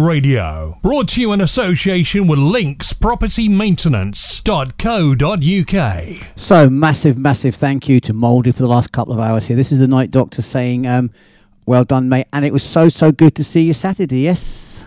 Radio. Brought to you in association with Links Property Maintenance.co.uk. So, massive, massive thank you to Mouldy for the last couple of hours here. This is the Night Doctor saying, um, well done, mate. And it was so, so good to see you Saturday, yes?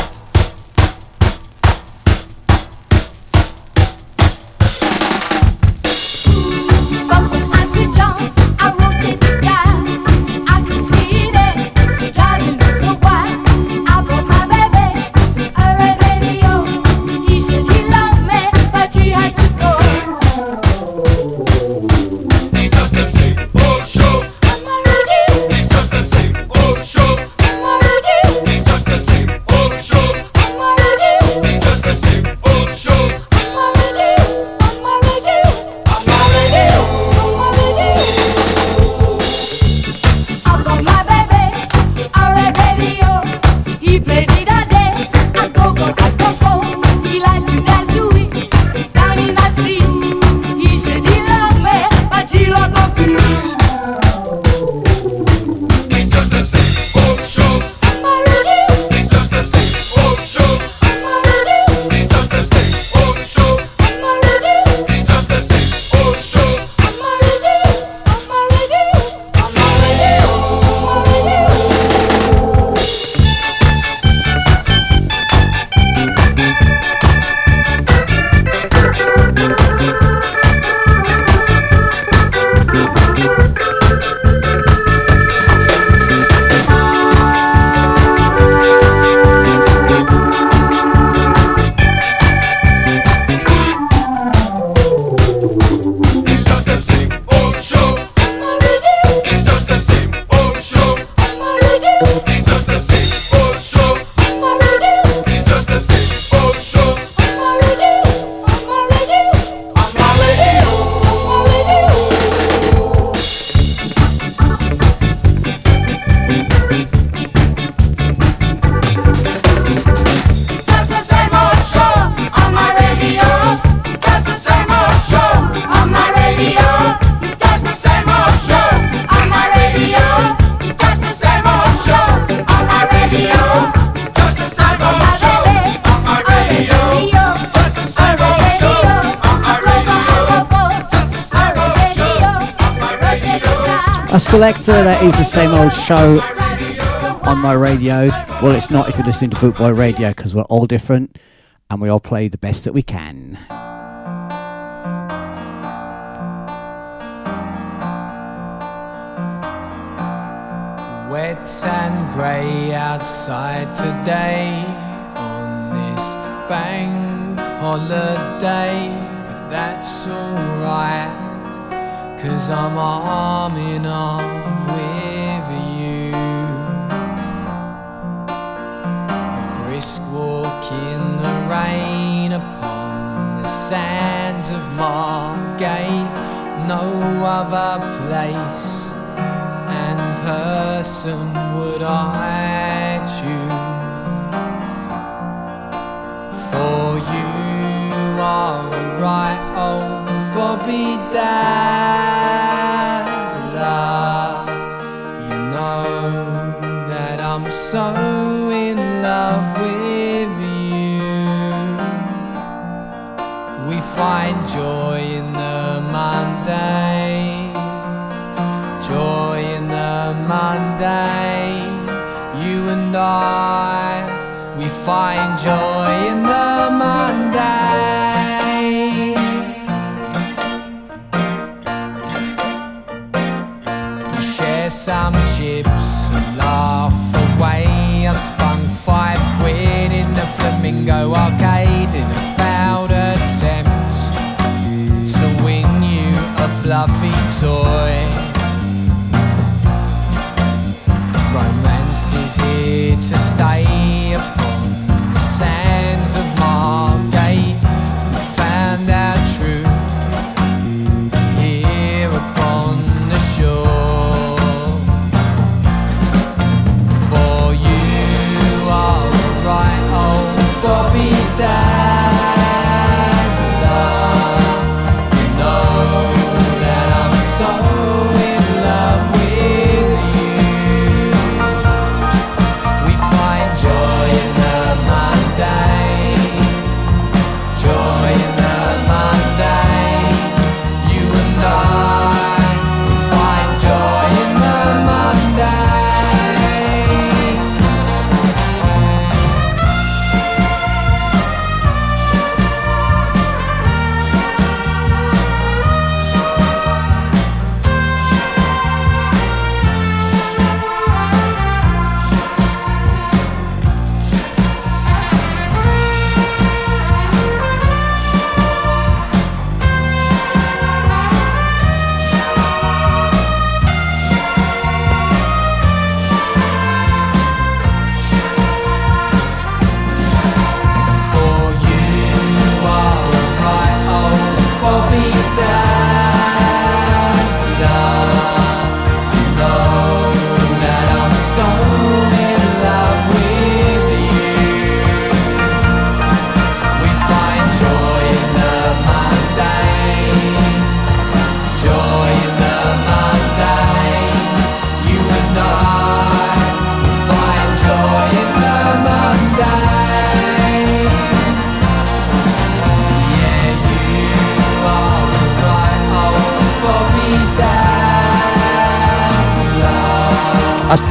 selector. That is the same old show on my radio. Well, it's not if you're listening to Bootboy Radio because we're all different and we all play the best that we can. Wet and grey outside today on this bank holiday, but that's alright. Cause I'm arm in arm with you. A brisk walk in the rain upon the sands of Margate. No other place and person would I choose. For you are right, Bobby Dad. so in love with you. We find joy in the mundane, joy in the mundane. You and I, we find joy in some chips and laugh away. I spun five quid in the Flamingo arcade in a failed attempt to win you a fluffy toy. Romance is here to stay upon the sands of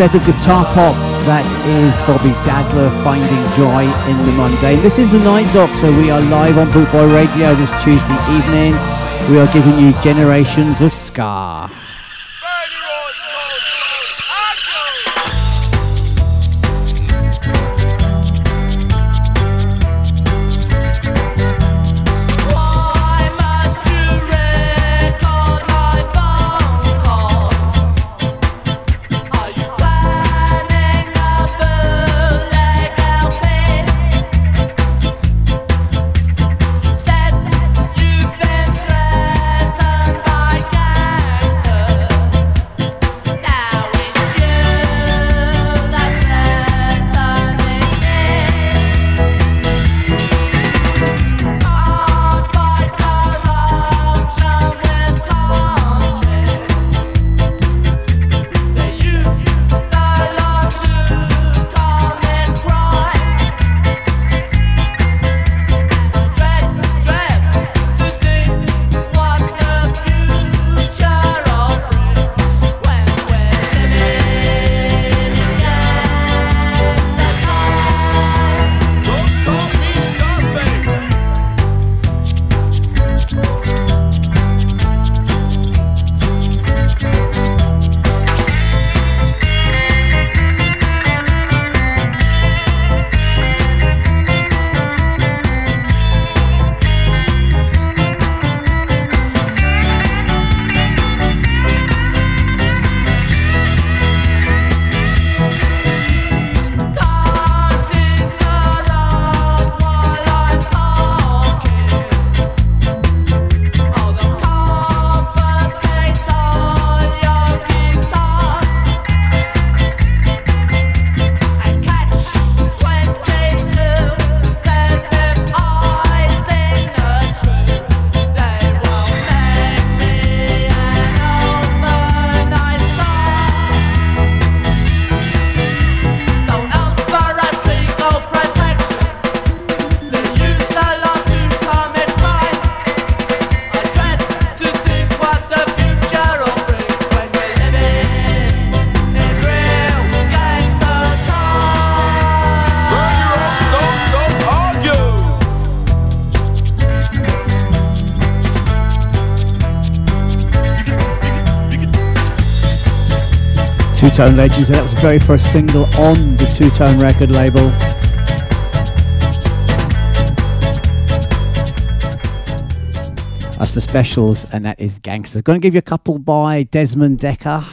Dead of Guitar Pop. That is Bobby Dazzler finding joy in the mundane. This is the Night Doctor. We are live on Bootboy Radio this Tuesday evening. We are giving you generations of ska. Town Legends, and that was the very first single on the Two Tone record label. That's the specials, and that is Gangsters. Going to give you a couple by Desmond Dekker.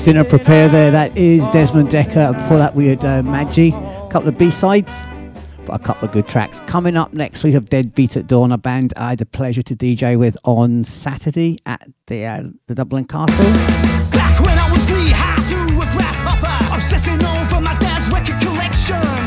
Sinner Prepare there, that is Desmond Dekker. Before that, we had uh, Maggi, a couple of B sides, but a couple of good tracks. Coming up next, we have Dead Beat at Dawn, a band I had the pleasure to DJ with on Saturday at the, uh, the Dublin Castle. Back when I was knee high to a grasshopper, obsessing over my dad's record collection.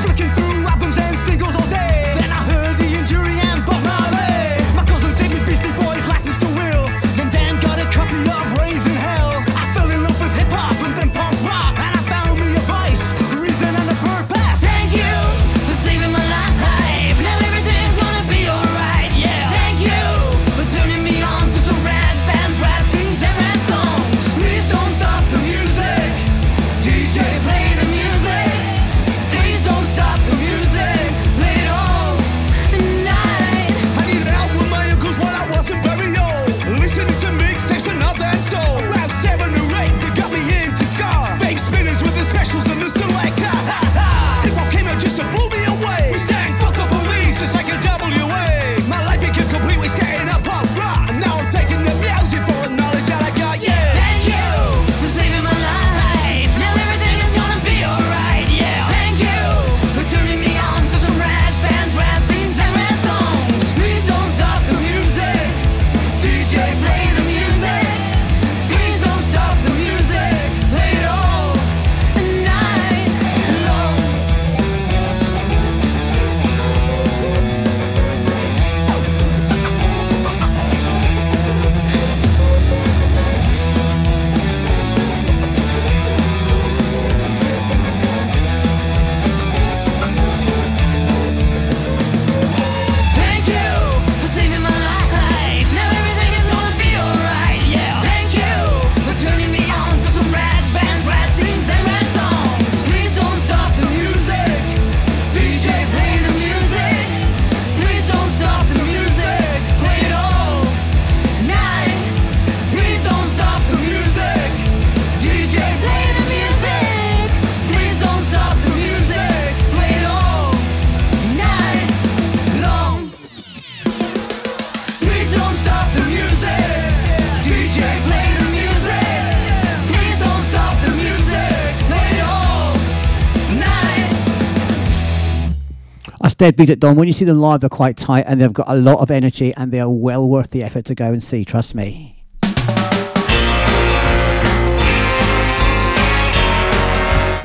they're big at Don. When you see them live, they're quite tight and they've got a lot of energy and they are well worth the effort to go and see, trust me.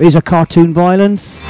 These are cartoon violence.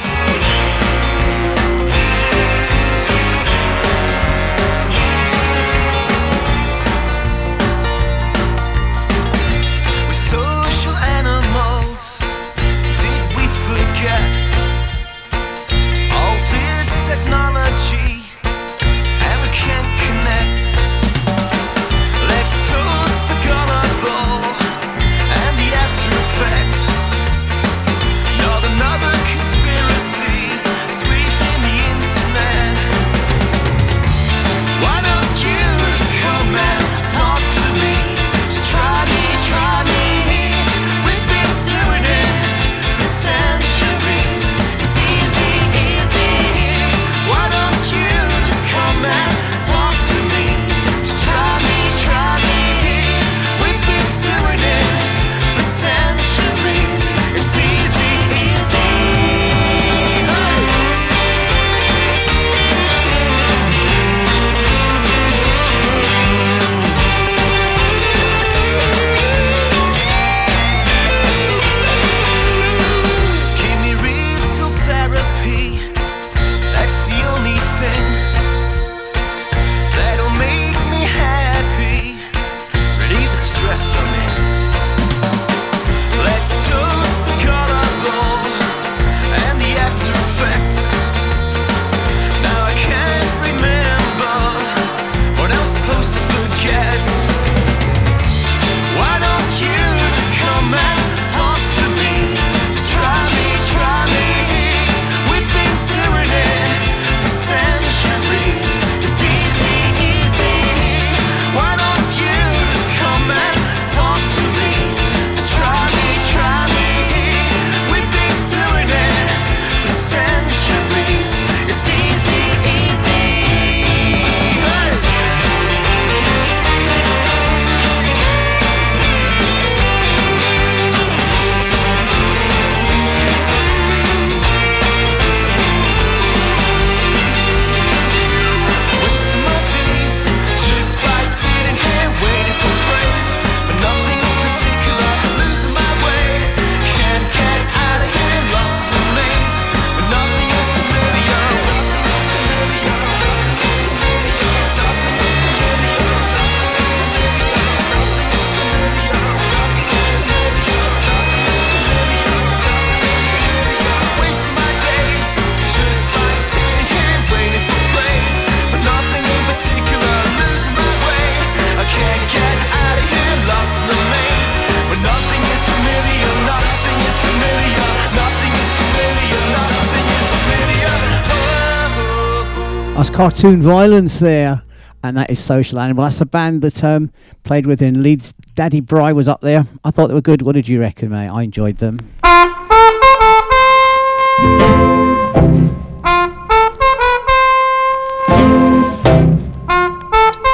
Cartoon violence there, and that is Social Animal. That's a band that um, played within Leeds. Daddy Bry was up there. I thought they were good. What did you reckon, mate? I enjoyed them.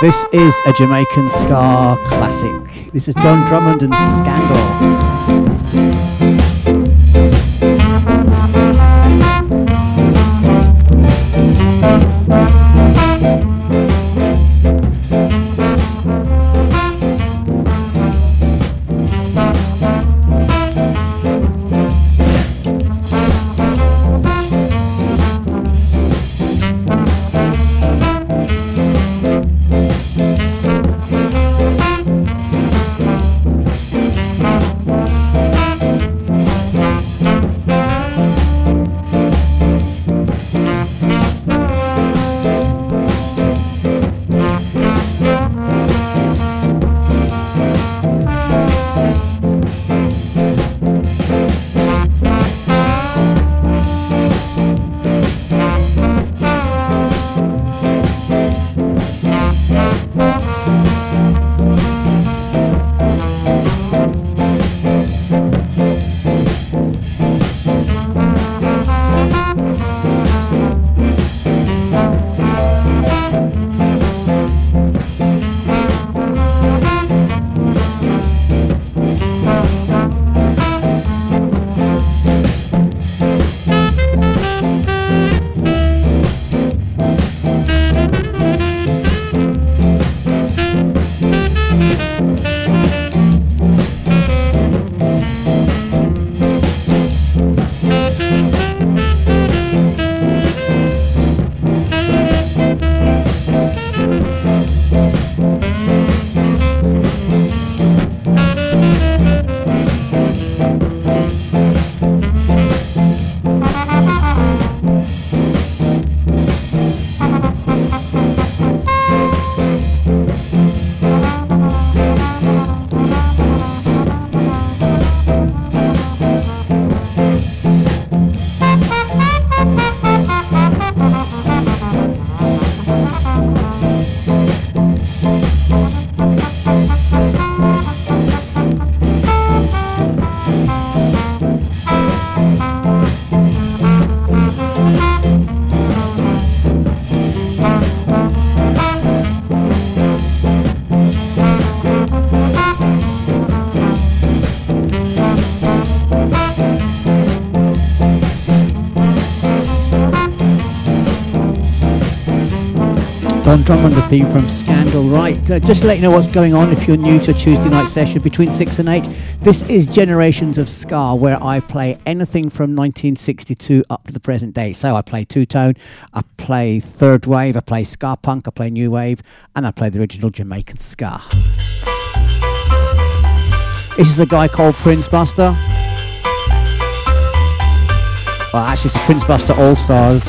This is a Jamaican ska classic. This is Don Drummond and Scandal. Drummond, the theme from Scandal. Right, uh, just to let you know what's going on if you're new to a Tuesday night session between 6 and 8. This is Generations of Ska, where I play anything from 1962 up to the present day. So I play two tone, I play third wave, I play ska punk, I play new wave, and I play the original Jamaican ska. This is a guy called Prince Buster. Well, actually, it's a Prince Buster All Stars.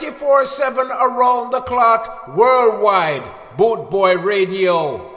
24 7 around the clock worldwide. Boot Boy Radio.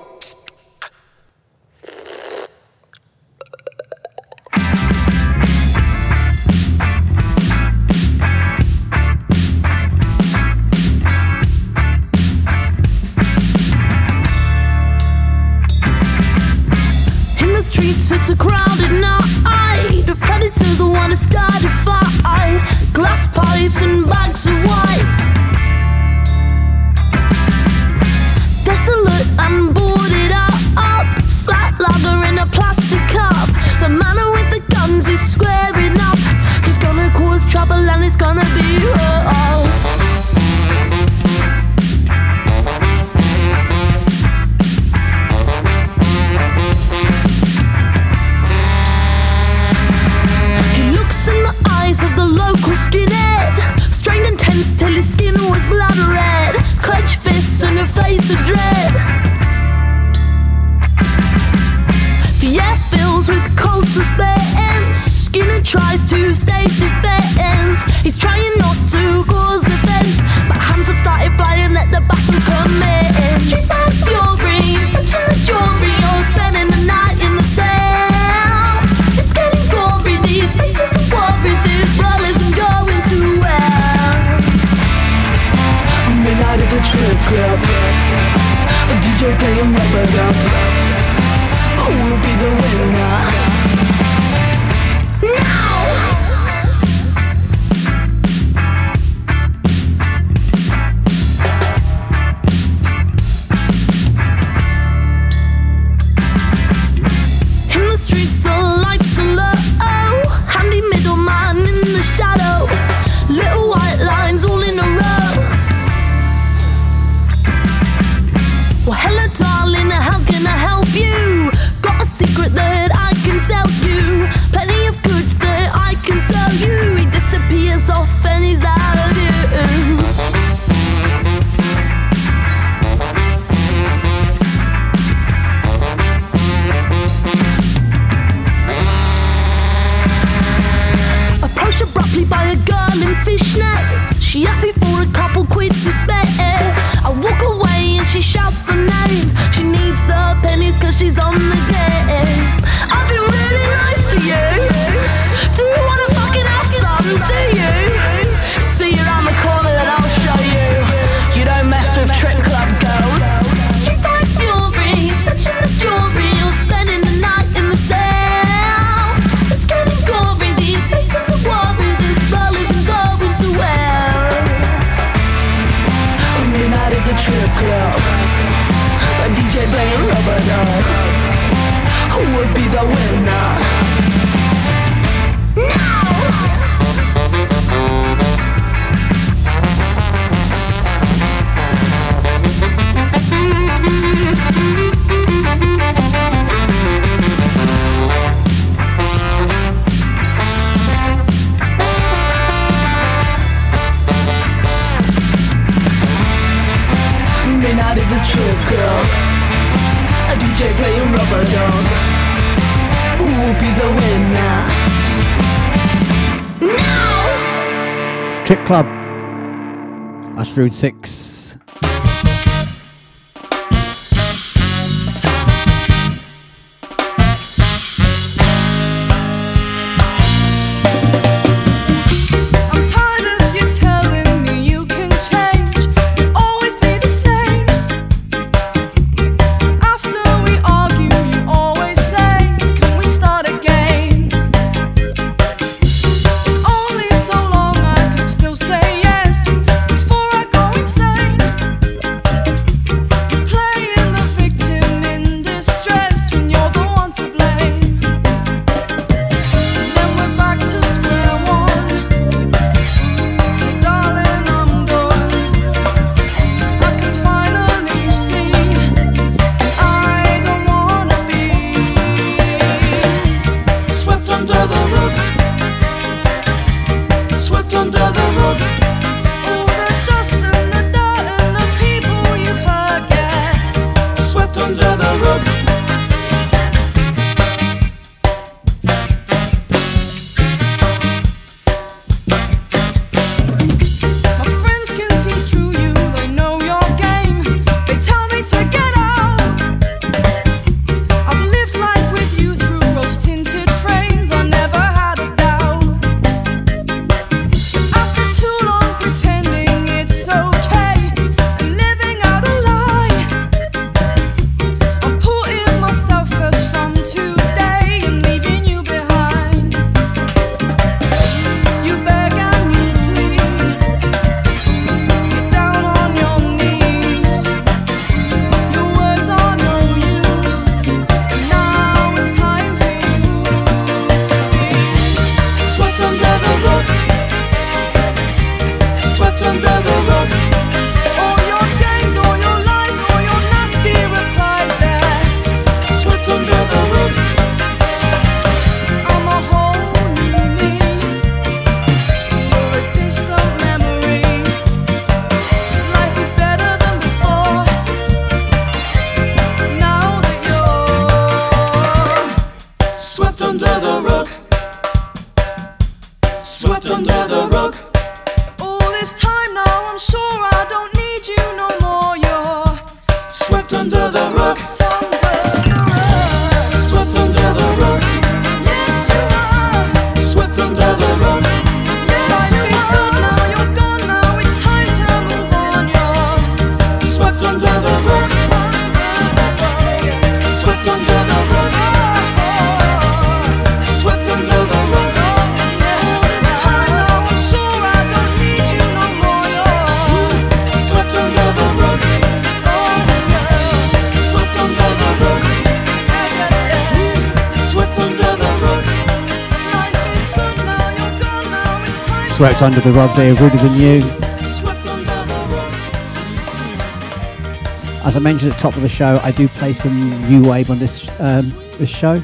Route 6. swept under the rug there, rooted Than You. As I mentioned at the top of the show, I do play some new wave on this um, this show.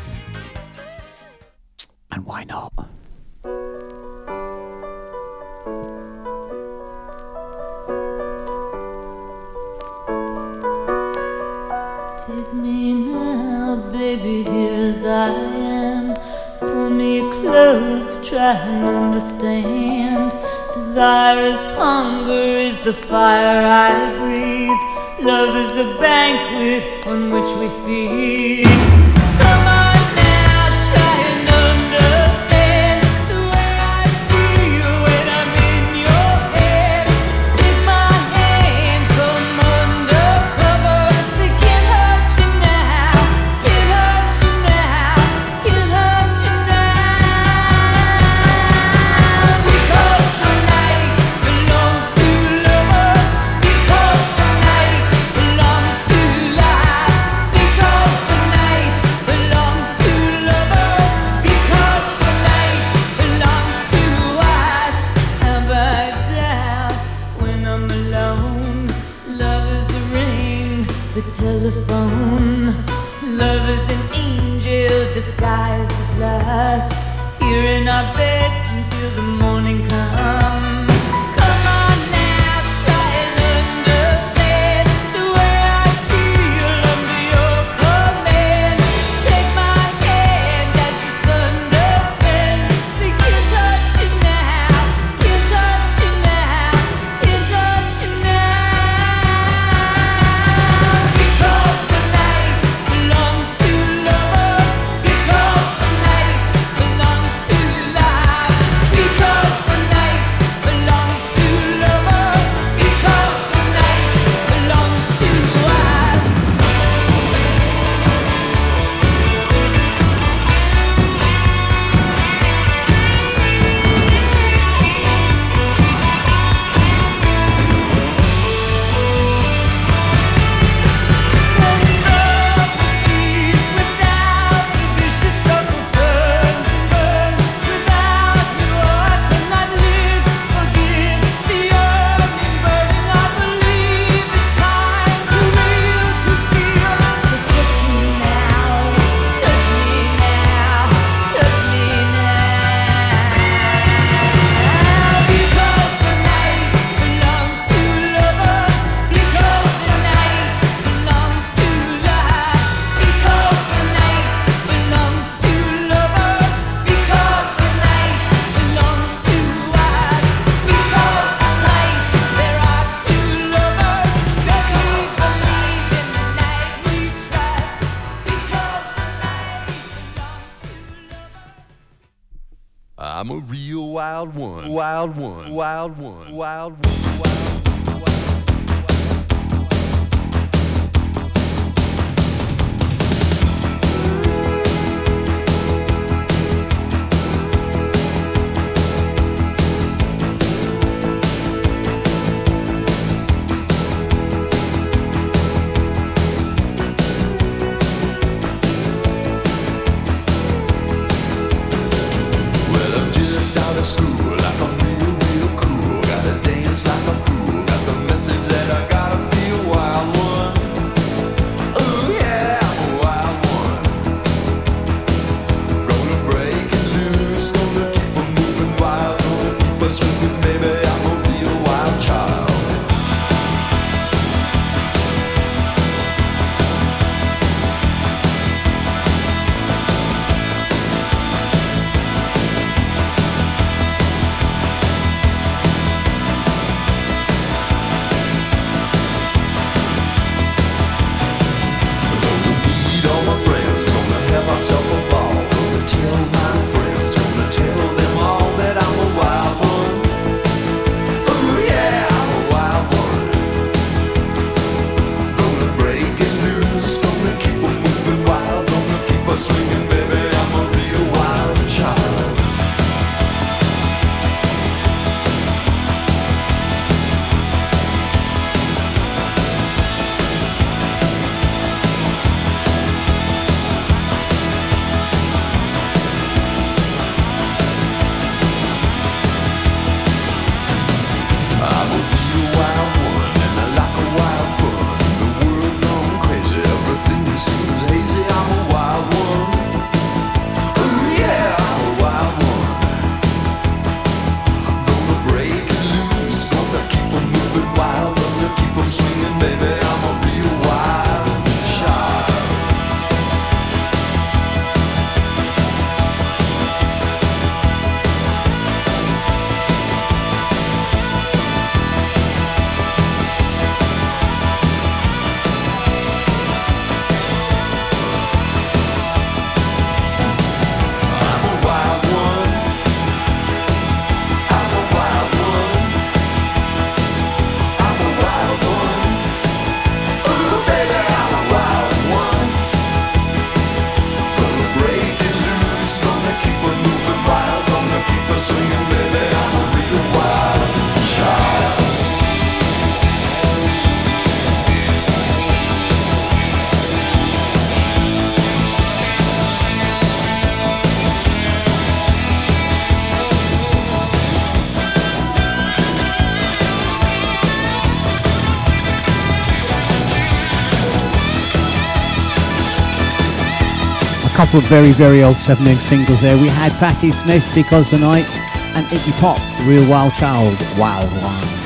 couple of very, very old 7 inch singles there. We had Patti Smith, Because the Night, and Iggy Pop, The Real Wild Child, Wild One.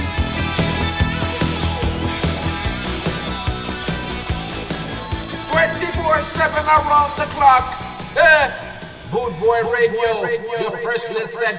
Seven around the clock. Eh. Boot Boy Radio, Boot Boy Radio your first listen.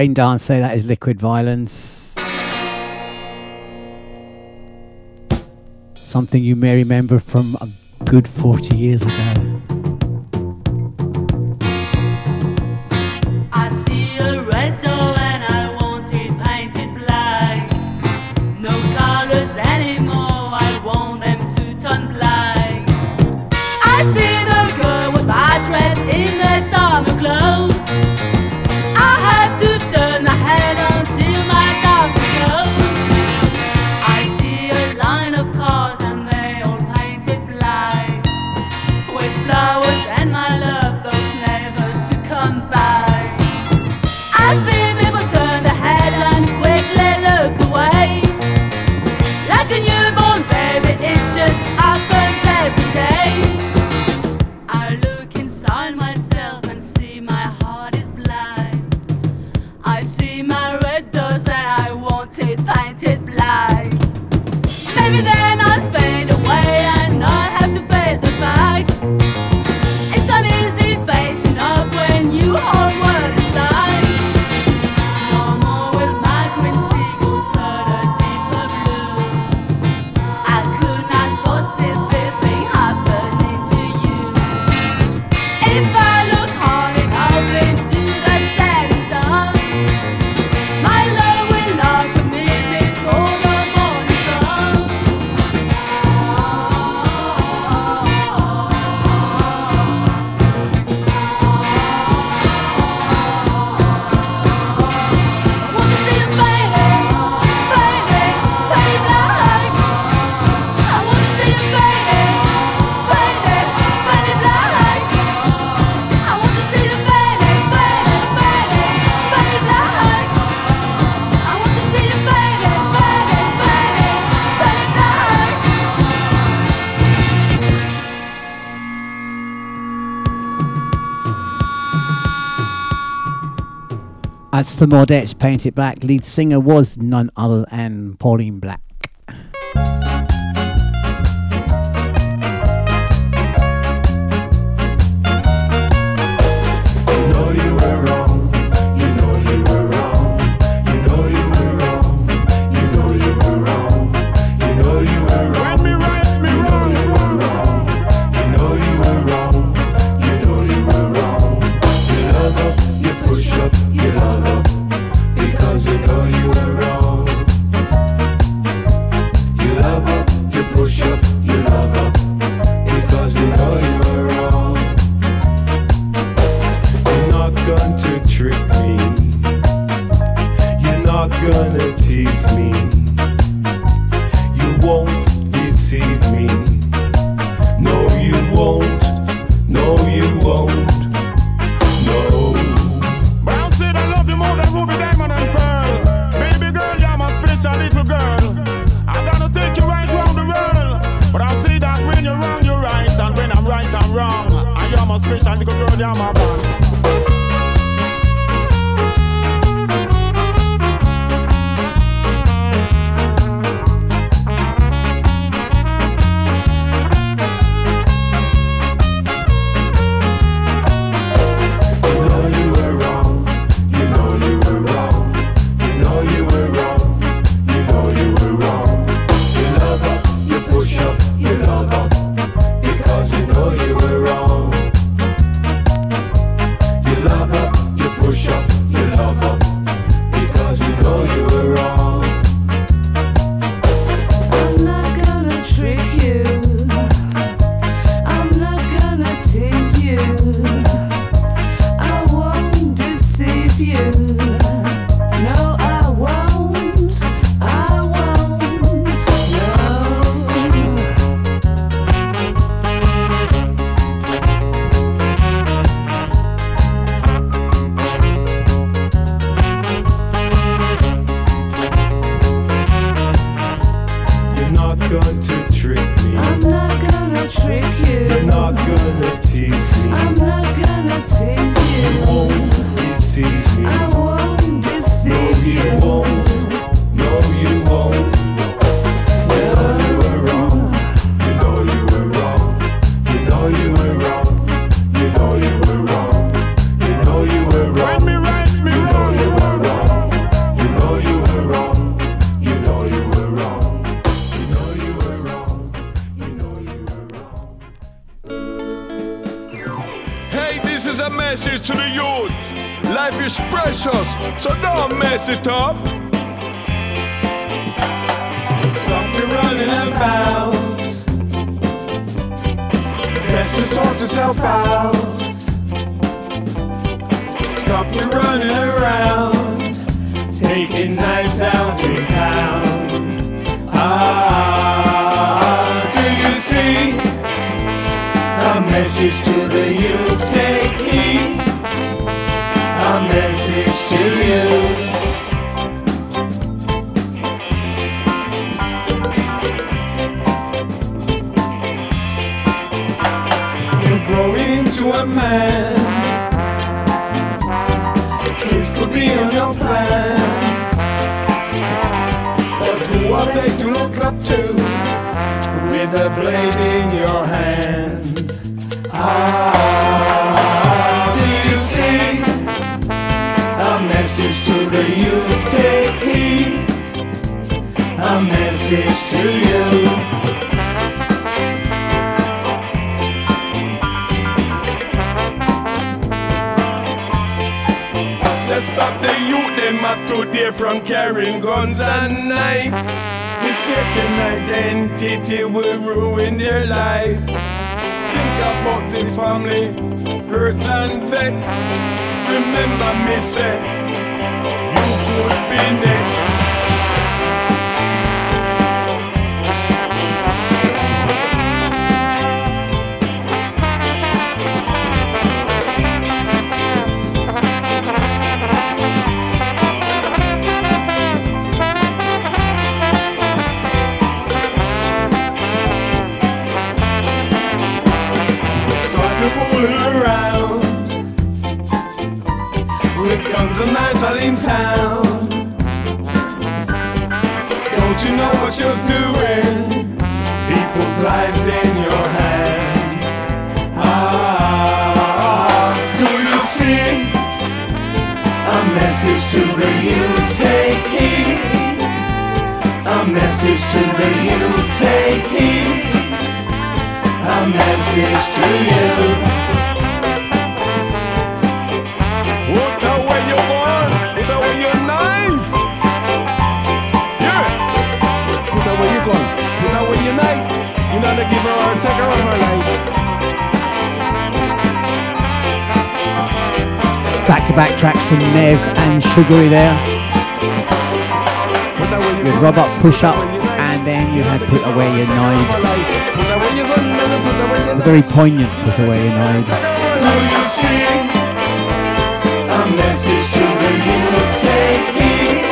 Train Dancer, that is Liquid Violence. Something you may remember from a good 40 years ago. the Modettes painted black, lead singer was none other than Pauline Black. this is tough. Something running about. Best to sort yourself out. Stop you running around. Taking knives down to town. Ah, do you see? A message to the youth, take heed a message to you. a man. Kids could be on your plan. But who are they to look up to with a blade in your hand? Ah, do you see a message to the youth? Take heed. A message to you. Stop the youth, them have today from carrying guns and knives. Mistaken identity will ruin their life. Think about the family, hurt and vex. Remember me, say, you could be next. Figuri there. Your rub up, push up, and then you had put away your knives. Very poignant put away your knives. A message to the youth take me.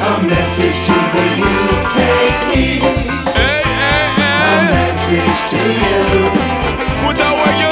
A message to the youth taking. A message to you. Put away your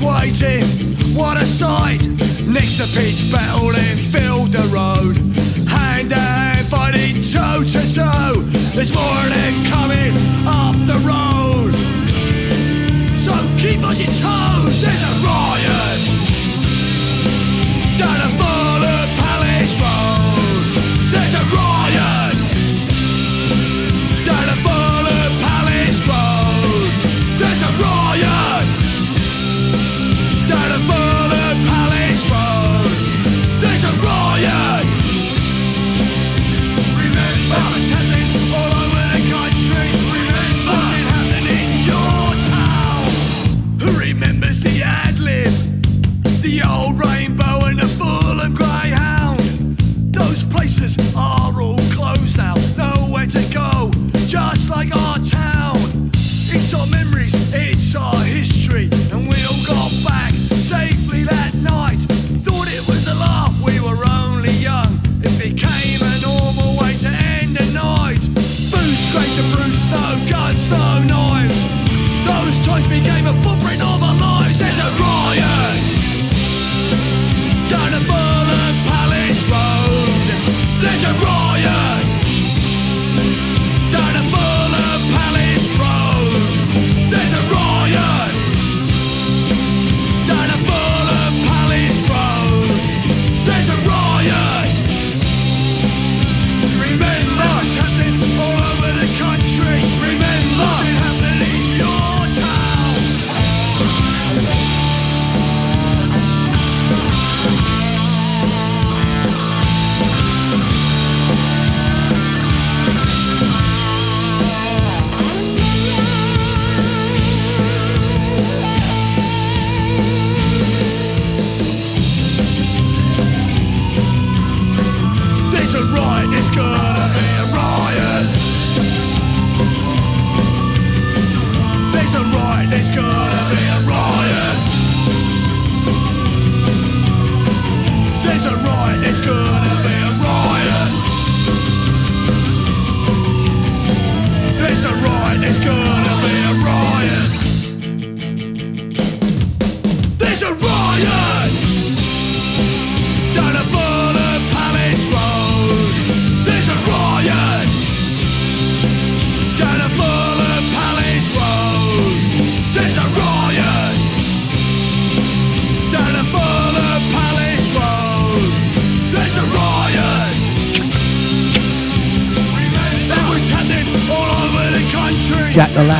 waiting, what a sight! Next to Pete.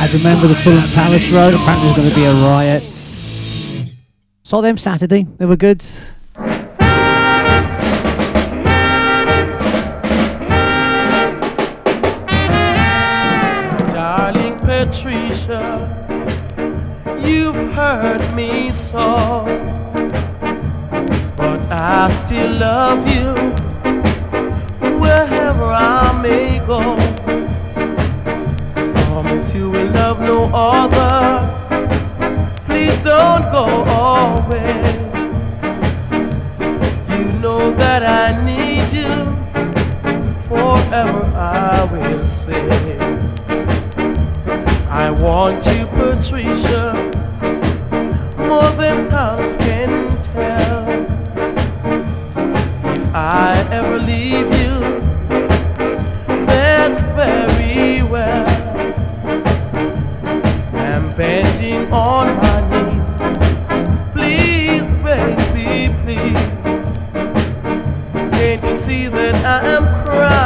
Lad, remember the Fulham Palace Road? Apparently there's going to be a riot. Saw them Saturday. They were good. Darling Patricia, you've hurt me so, but I still love you wherever I may go. You will love no other. Please don't go away. You know that I need you forever. I will say. I want you, Patricia, more than tongues can tell. If I ever leave you, I am crying?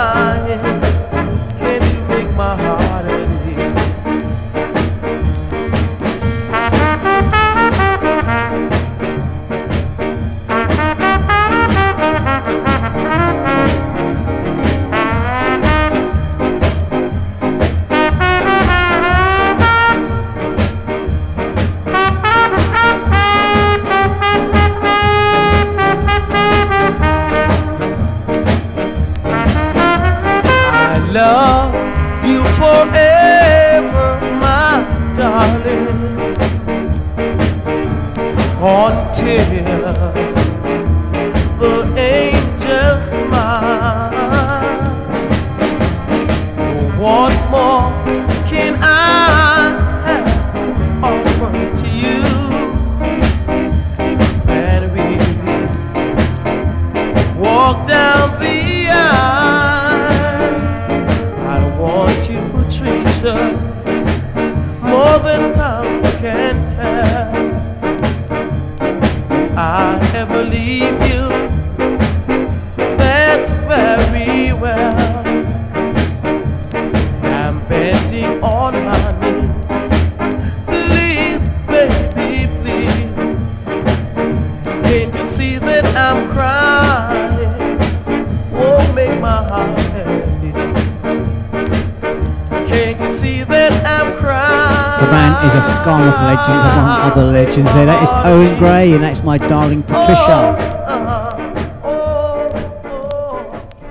My darling Patricia.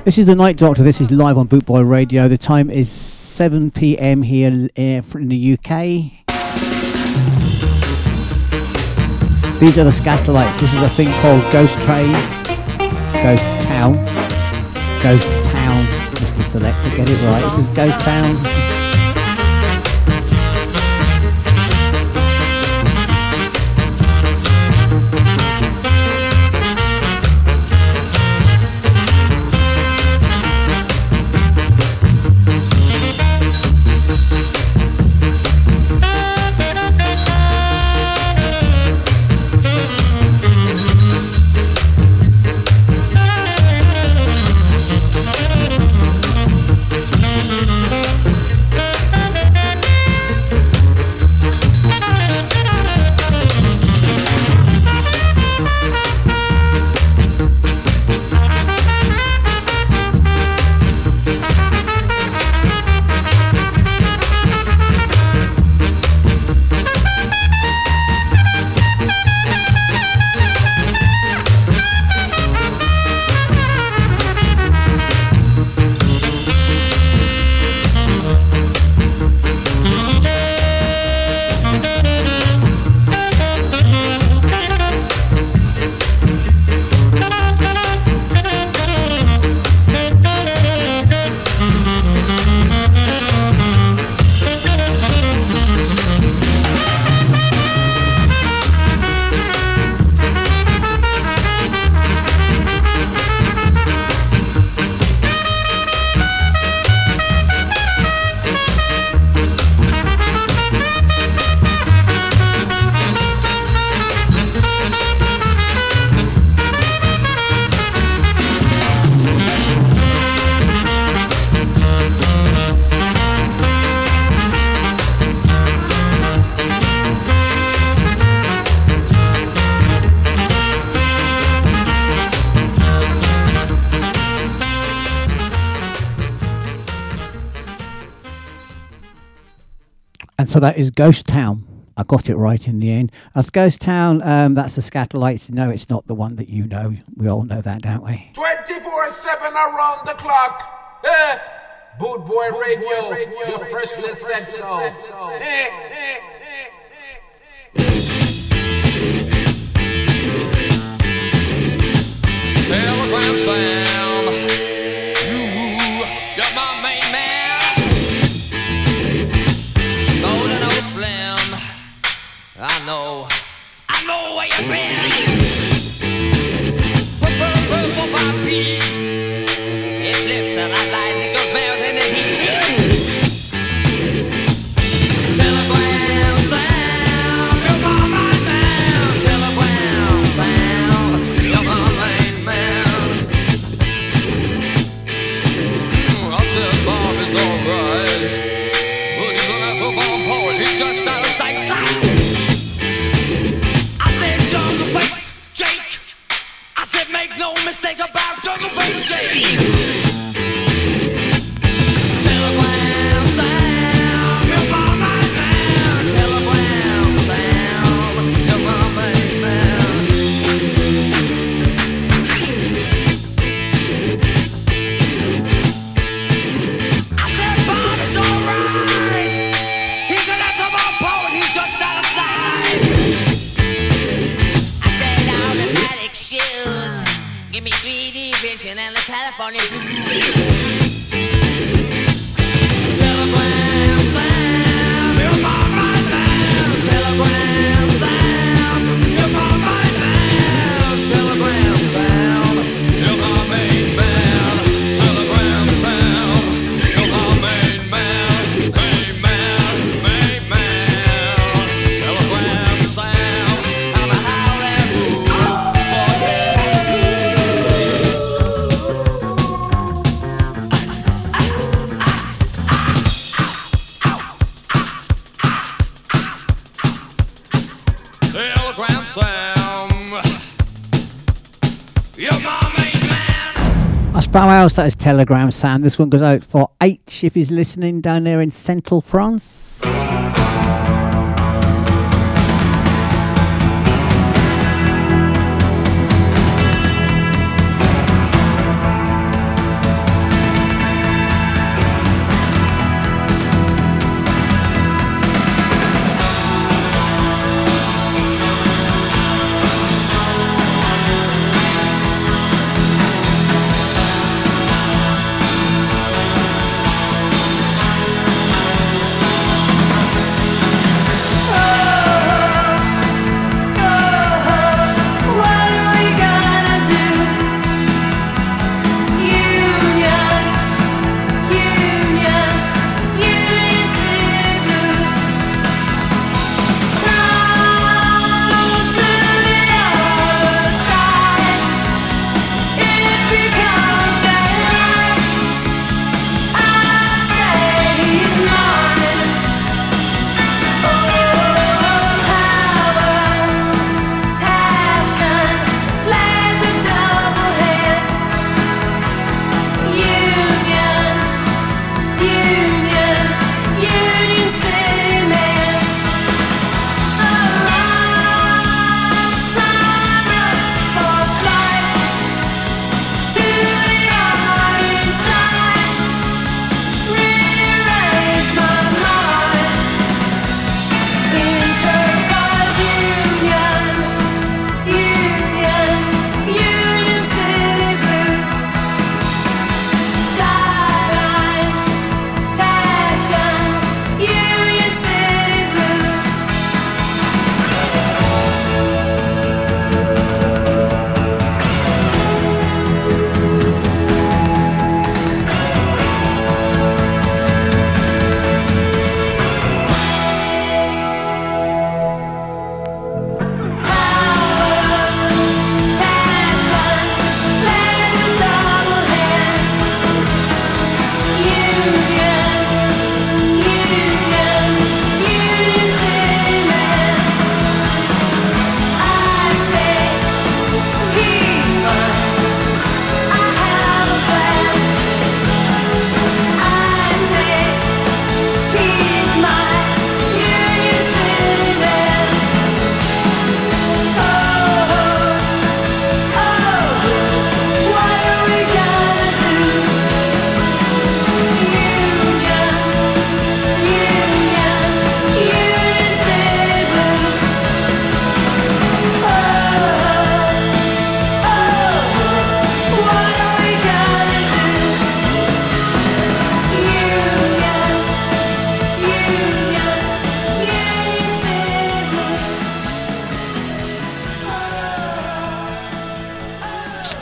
This is the Night Doctor. This is live on Bootboy Radio. The time is 7 p.m. here uh, in the UK. These are the Skatalites. This is a thing called Ghost Train, Ghost Town, Ghost Town. Mr. Selector, get it right. This is Ghost Town. so that is Ghost Town. I got it right in the end. As Ghost Town, um, that's the Skatalites. No, it's not the one that you know. We all know that, don't we? 24 7 around the clock. Eh. Boot Boy Boot Radio, boy, radio, radio, your first eh? eh, eh, Telegram Sam. else that is Telegram Sam. This one goes out for H if he's listening down there in central France.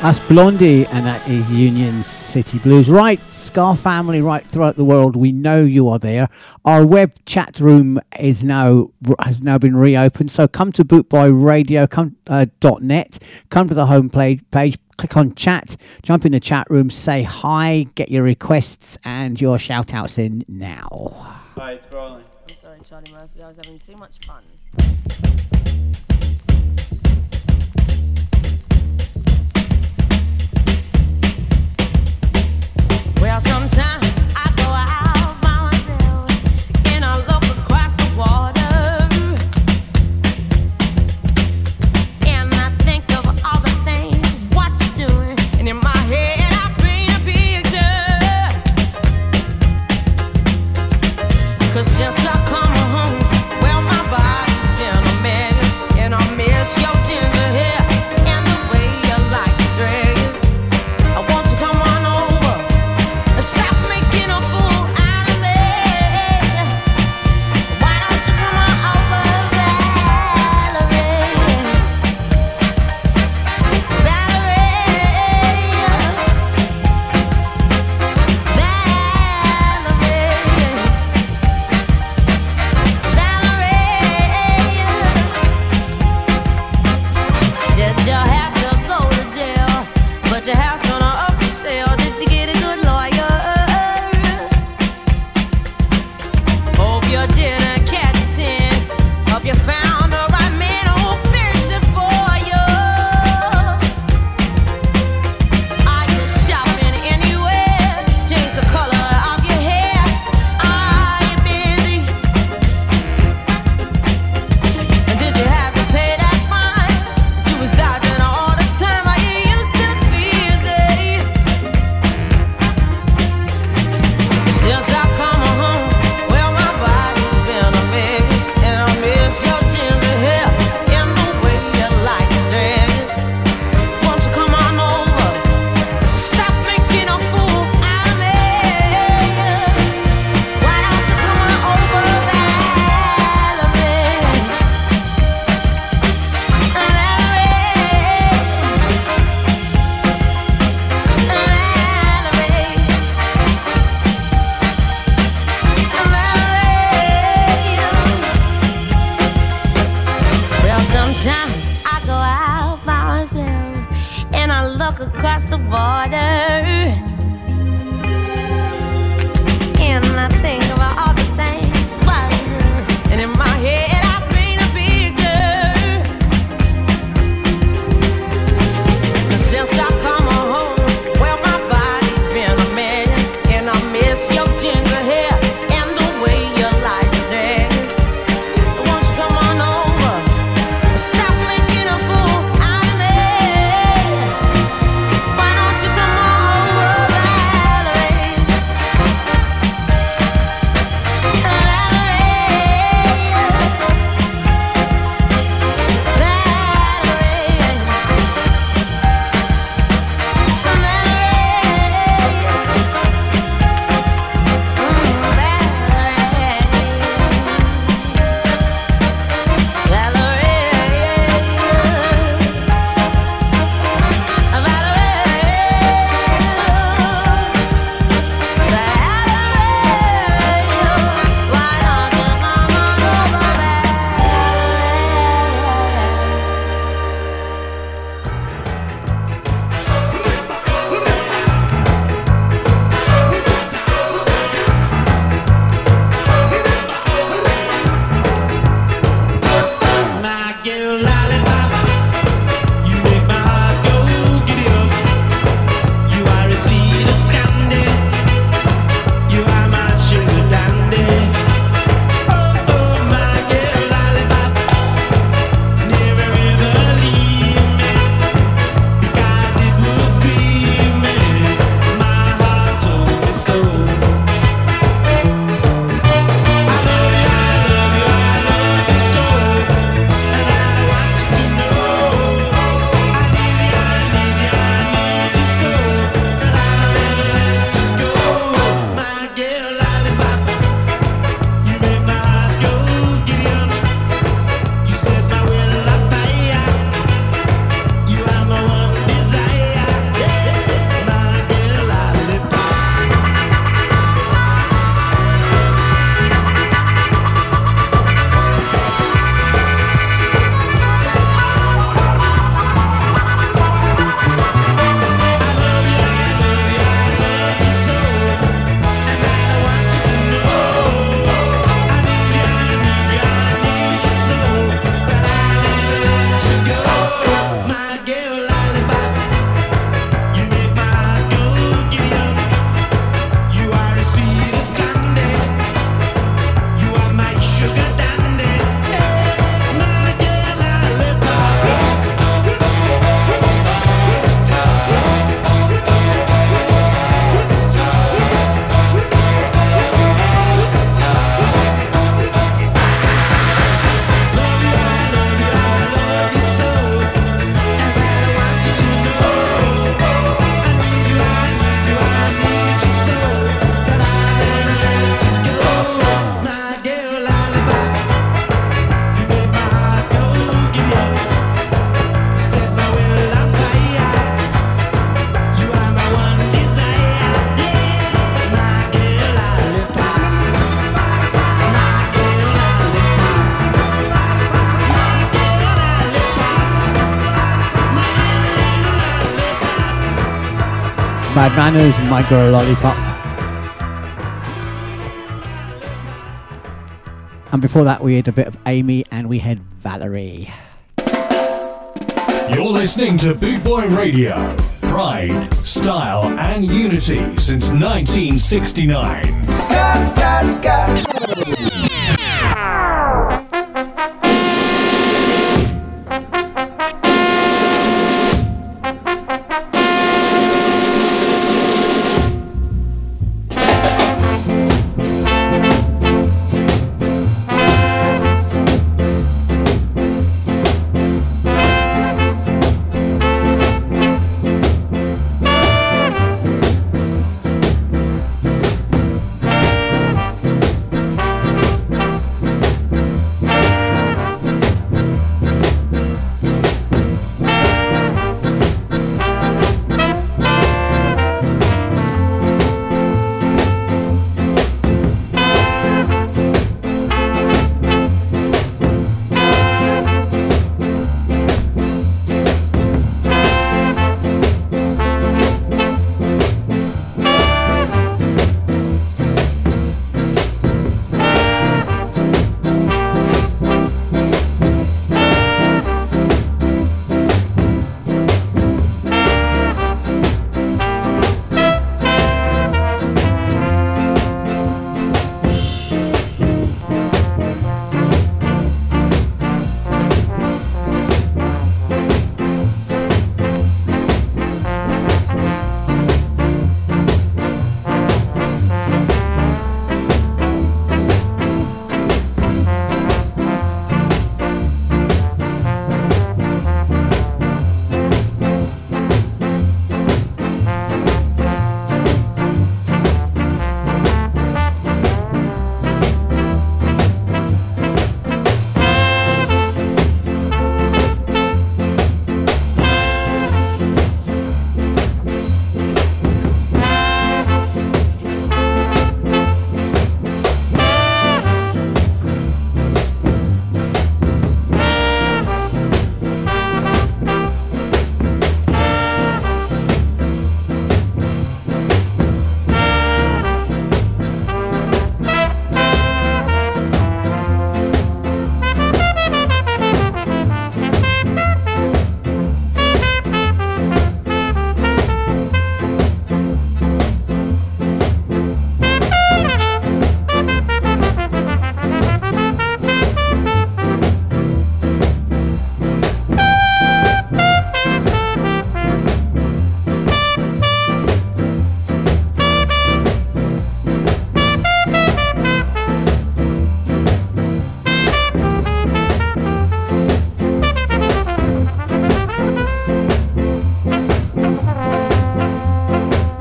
That's Blondie, and that is Union City Blues. Right, Ska family, right throughout the world, we know you are there. Our web chat room is now has now been reopened. So come to bootboyradio come, uh, dot net, come to the home page, page, click on chat, jump in the chat room, say hi, get your requests and your shout outs in now. Hi, it's rolling. I'm sorry, Charlie Murphy. I was having too much fun. Well, sometimes Bad Manners, My Girl Lollipop. And before that, we had a bit of Amy and we had Valerie. You're listening to Boot Boy Radio. Pride, style, and unity since 1969. Scott, Scott, Scott.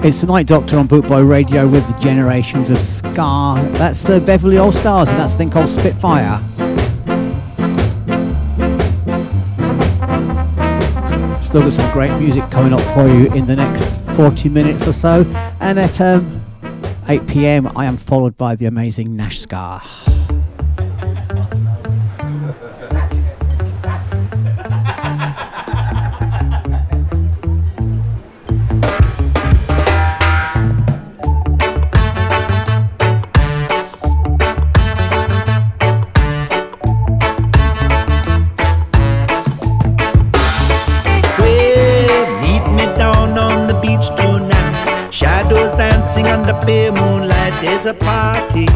It's the Night Doctor on Bootboy Radio with the generations of Ska. That's the Beverly All Stars, and that's a thing called Spitfire. Still got some great music coming up for you in the next 40 minutes or so. And at um, 8 pm, I am followed by the amazing Nash Ska. Dancing moonlight. There's a party.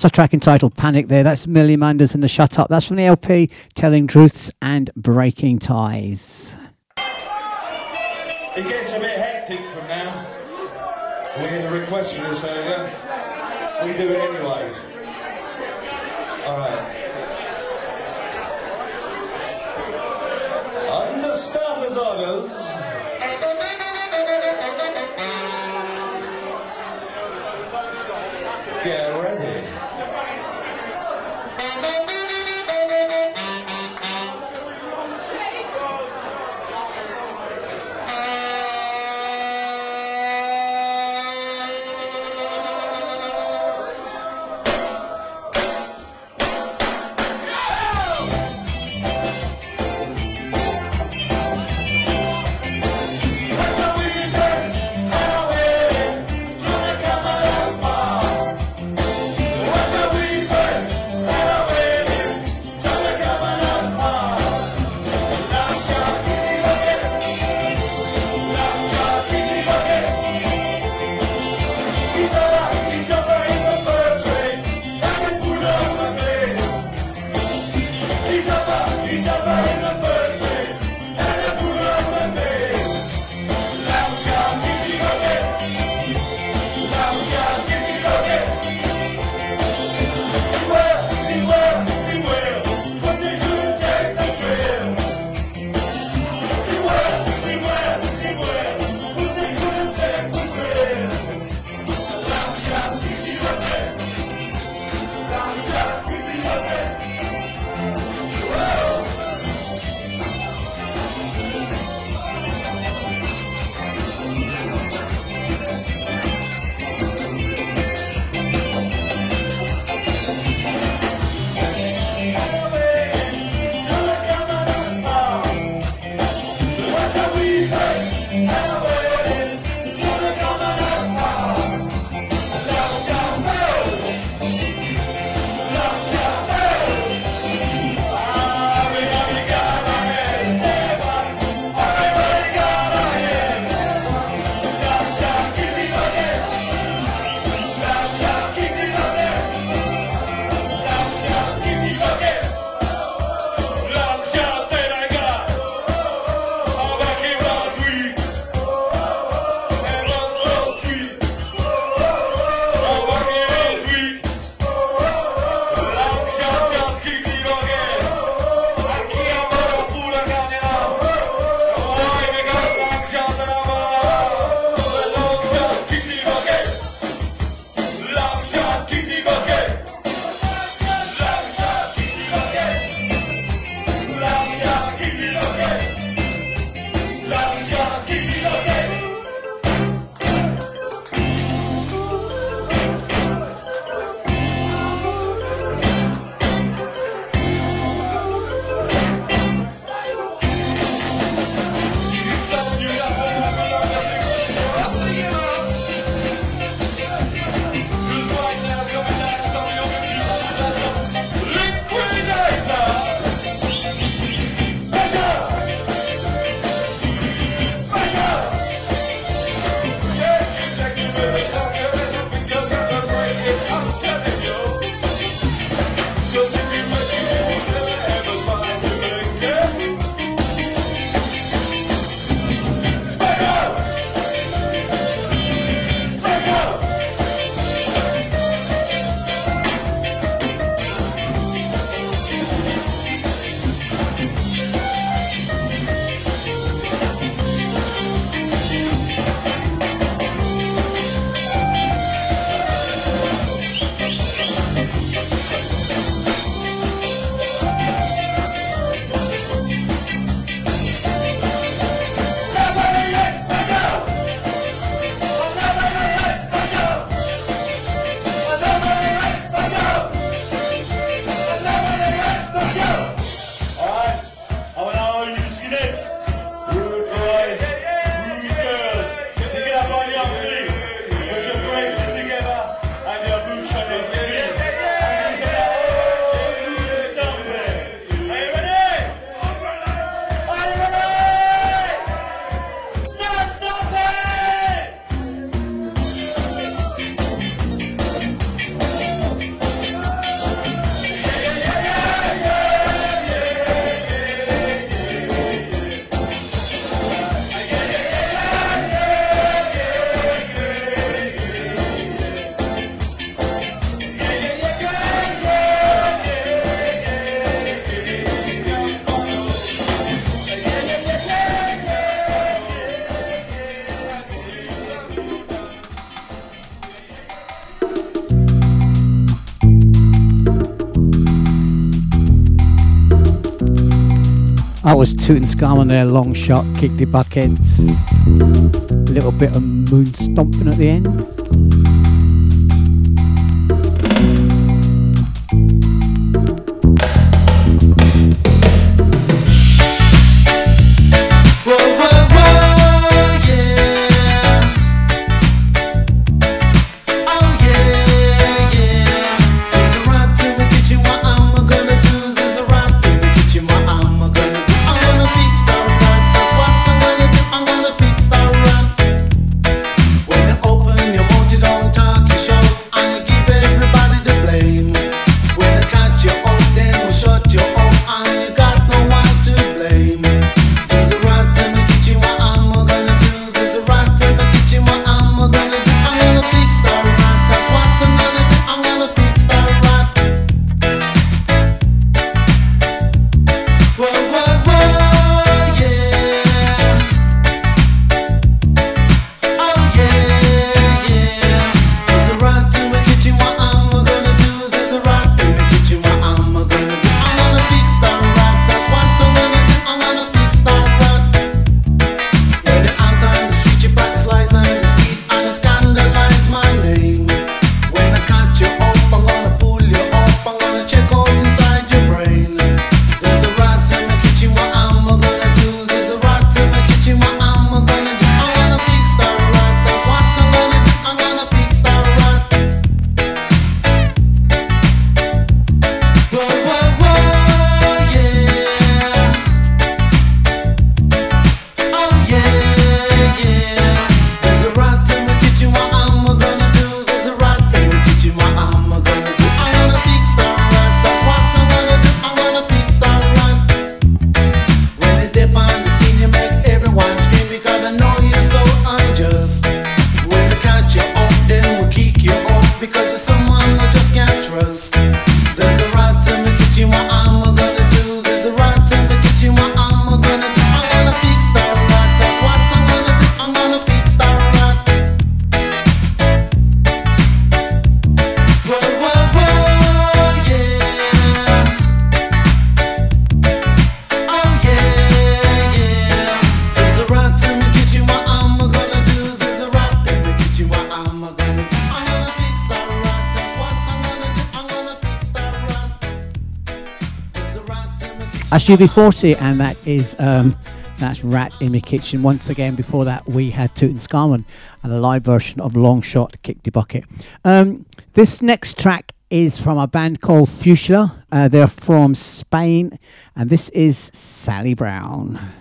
That's a track entitled Panic there. That's Millie Manders and the Shut Up. That's from the LP Telling Truths and Breaking Ties. It gets a bit hectic from now. We get a request for this over. We do it anyway. And and on there, long shot, kick the back. A little bit of moon stomping at the end. SUV40, and that is um, that's Rat in the Kitchen. Once again, before that, we had Toot and a live version of Long Shot Kick the Bucket. Um, this next track is from a band called Fuchsia. Uh, they're from Spain, and this is Sally Brown.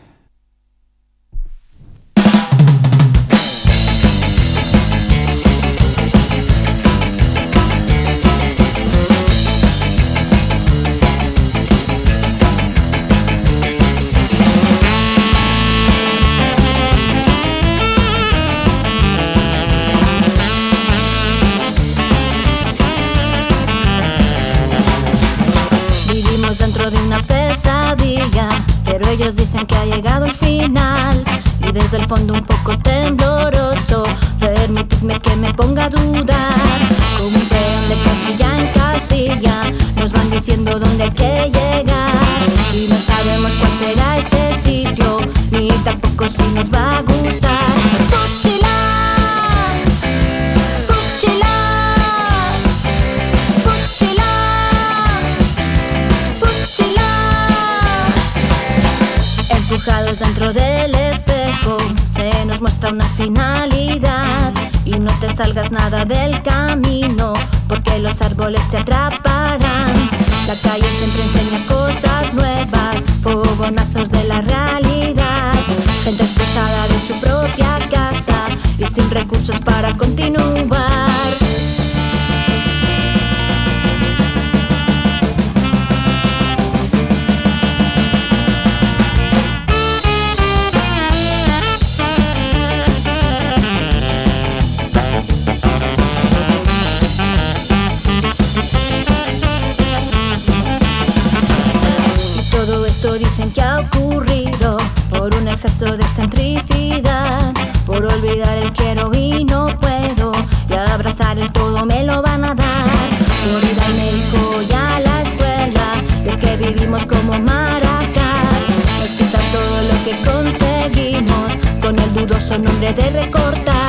fondo un poco tembloroso. Permitidme que me ponga a dudar. Como un tren de casilla en casilla, nos van diciendo dónde hay que llegar. Y no sabemos cuál será ese sitio, ni tampoco si nos va a gustar. una finalidad y no te salgas nada del camino porque los árboles te atraparán. La calle siempre enseña cosas nuevas, fogonazos de la realidad, gente expulsada de su propia casa y sin recursos para continuar. son hombre de recortar.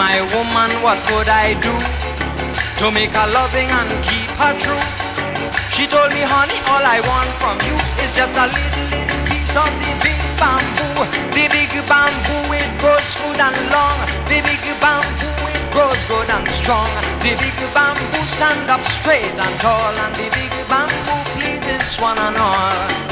my woman what could I do to make her loving and keep her true. She told me, honey, all I want from you is just a little, little piece of the big bamboo. The big bamboo, it grows good and long. The big bamboo, it grows good and strong. The big bamboo stand up straight and tall. And the big bamboo pleases one and all.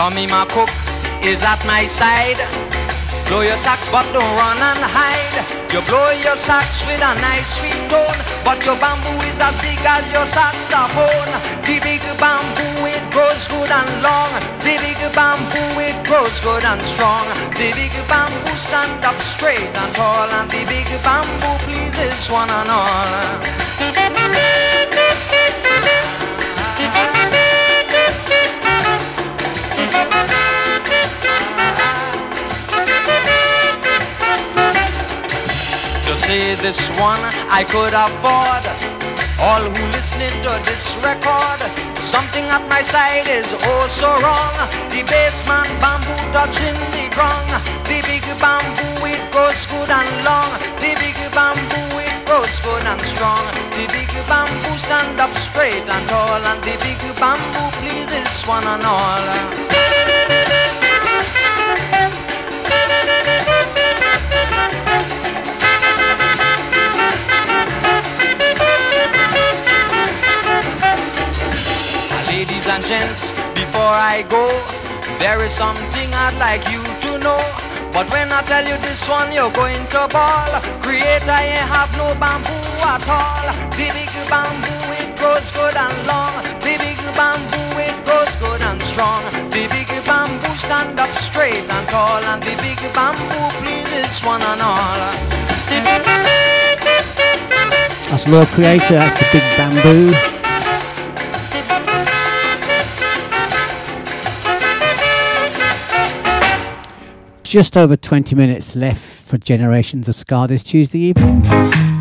Tommy, my cook, is at my side. Blow your socks, but don't run and hide. You blow your socks with a nice sweet tone, but your bamboo is as big as your saxophone. The big bamboo, it grows good and long. The big bamboo, it grows good and strong. The big bamboo stand up straight and tall, and the big bamboo pleases one and all. Say this one I could afford. All who listening to this record, something at my side is oh so wrong. The bassman bamboo touching the ground. The big bamboo it goes good and long. The big bamboo it grows good and strong. The big bamboo stand up straight and tall, and the big bamboo pleases one and all. Gents, before I go, there is something I'd like you to know. But when I tell you this one, you're going to ball. Creator ain't have no bamboo at all. The big bamboo, it grows good and long. The big bamboo, it grows good and strong. The big bamboo stand up straight and tall. And the big bamboo pleases one and all. That's Lord Creator, that's the big bamboo. Just over 20 minutes left for Generations of Ska this Tuesday evening.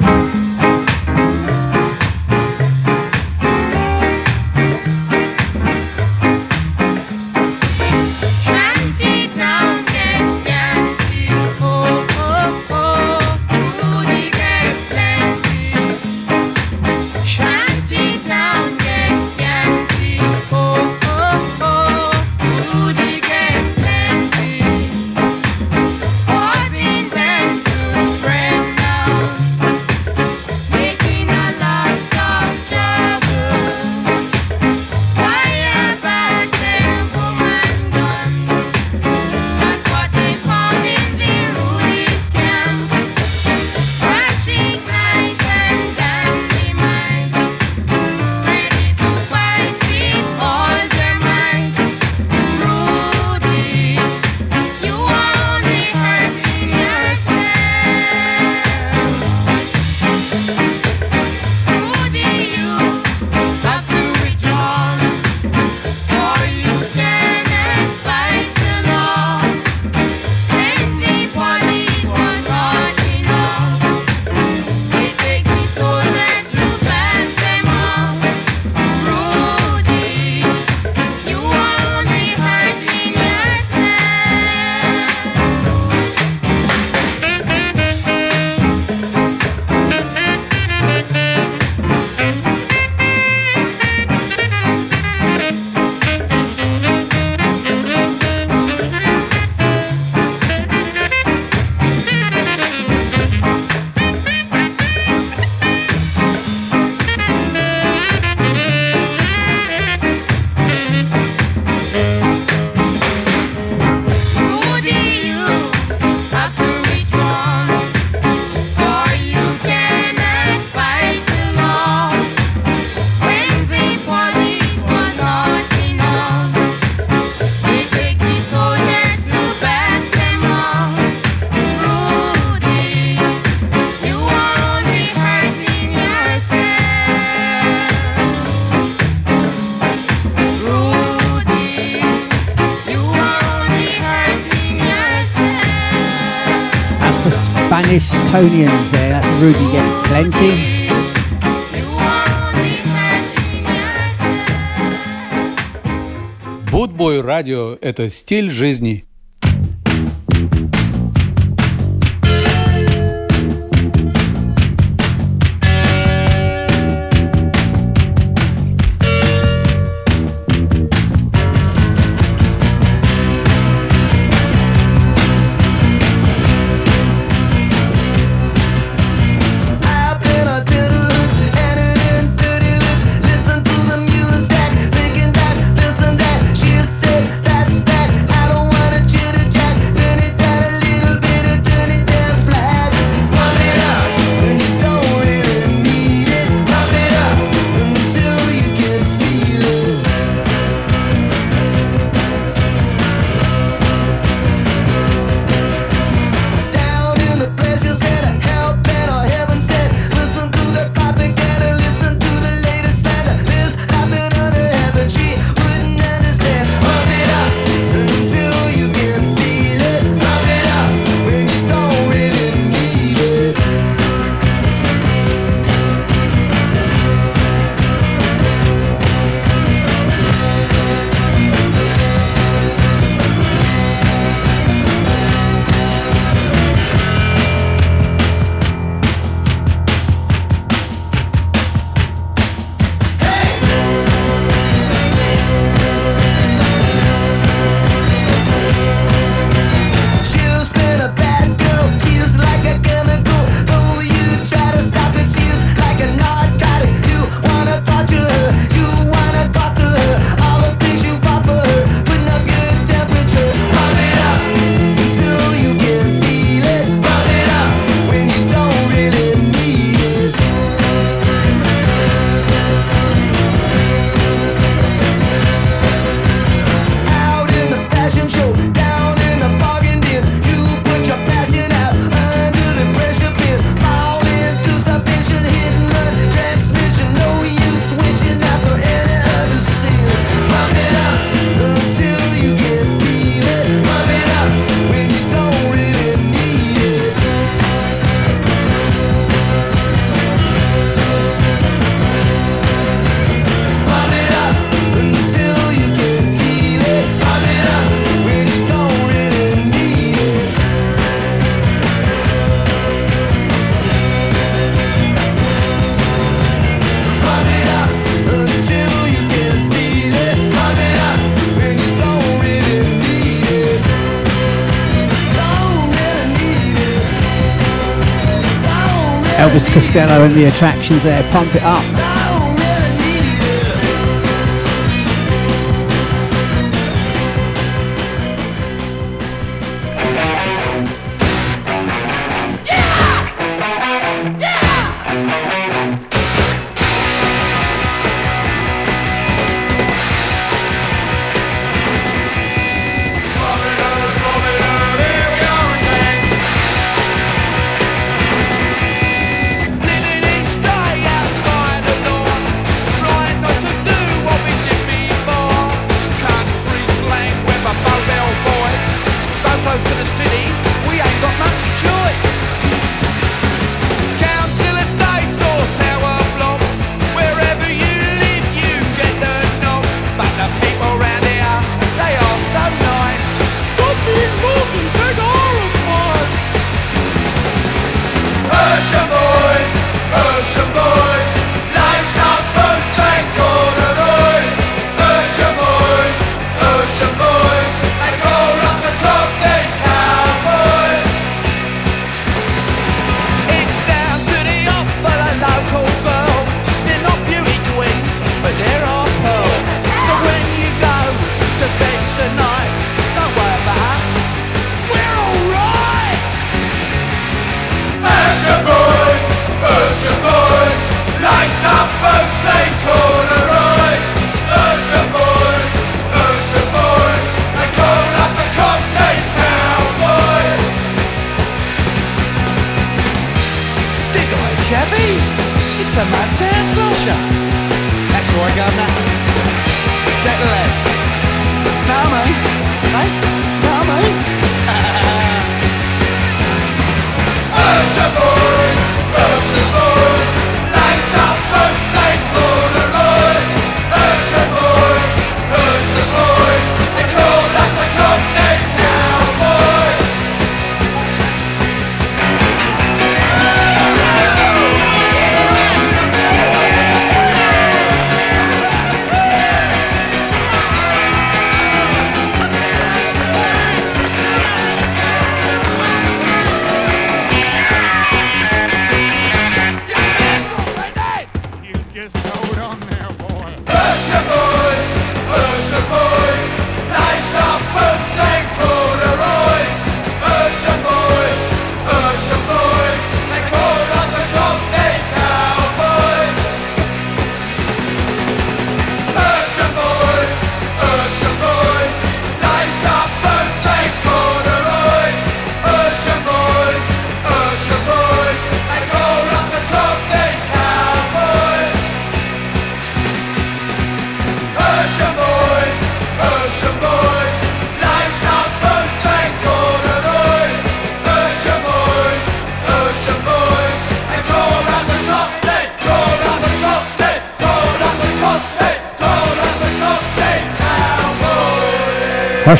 Hamiltonians there. That's Rudy Gets Plenty. Bootboy Radio – это стиль жизни. Jello and the attractions there. Pump it up.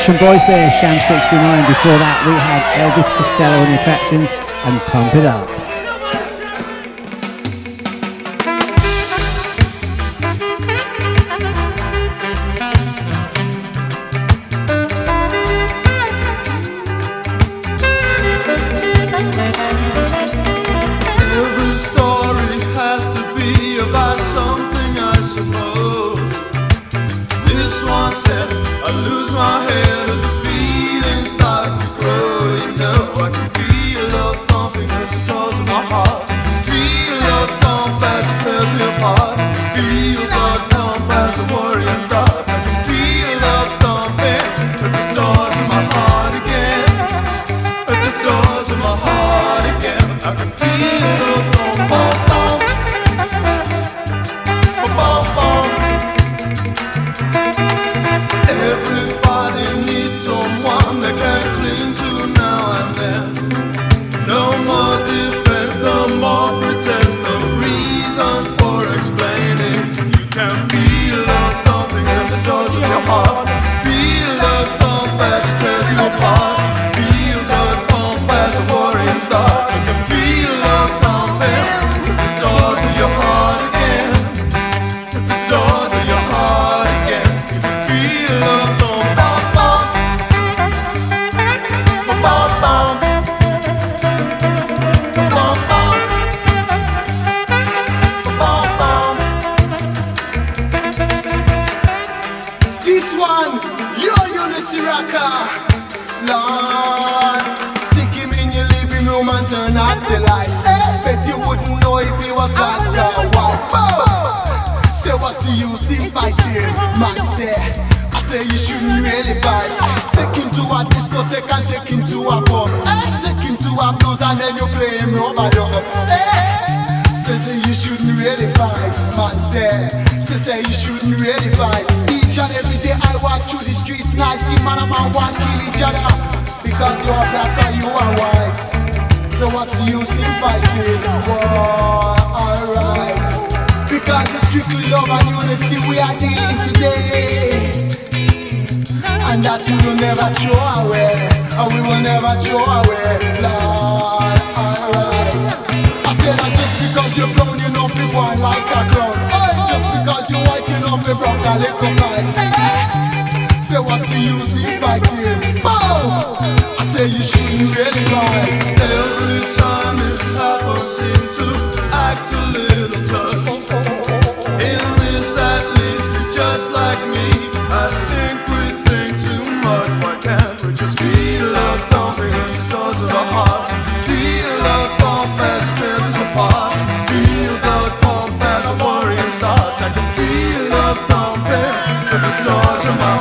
Russian boys there, Sham 69. Before that, we had Elvis Costello on the attractions and Pump It Up. Off the bet you wouldn't know if he was black or white. Bow. Say what's the use in fighting? Man say, I say you shouldn't really fight. Take him to a discotheque and take him to a pub. Take him to a blues and then you play him rubber dub. Say say you shouldn't really fight. Man say, say say you shouldn't really fight. Each and every day I walk through the streets and I see man and man want kill each other because you are black and you are white. So what's the use in fighting? War, alright. Because it's strictly love and unity we are dealing today. And that we will never throw away. And we will never throw away. Lord, alright. I say that just because you're brown, you know be one like a crown. Just because you're white, you know be broke a little man. Say what's the use in fighting? Oh, I say you shouldn't really fight. Every time it happens, seem to act a little touched. In this, at least, you're just like me. I think we think too much. Why can't we just feel thumping the of our? Feel as it tears us apart. Feel pump as the worrying starts. I can feel love thumping the doors of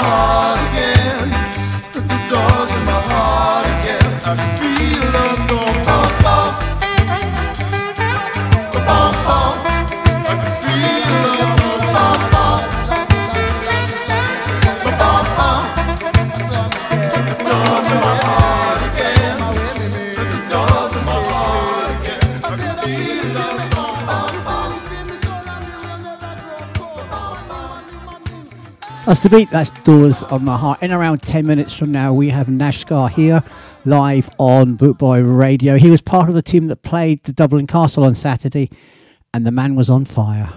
That's the beat, that's Doors on My Heart. In around 10 minutes from now, we have Nashgar here live on Bootboy Radio. He was part of the team that played the Dublin Castle on Saturday, and the man was on fire.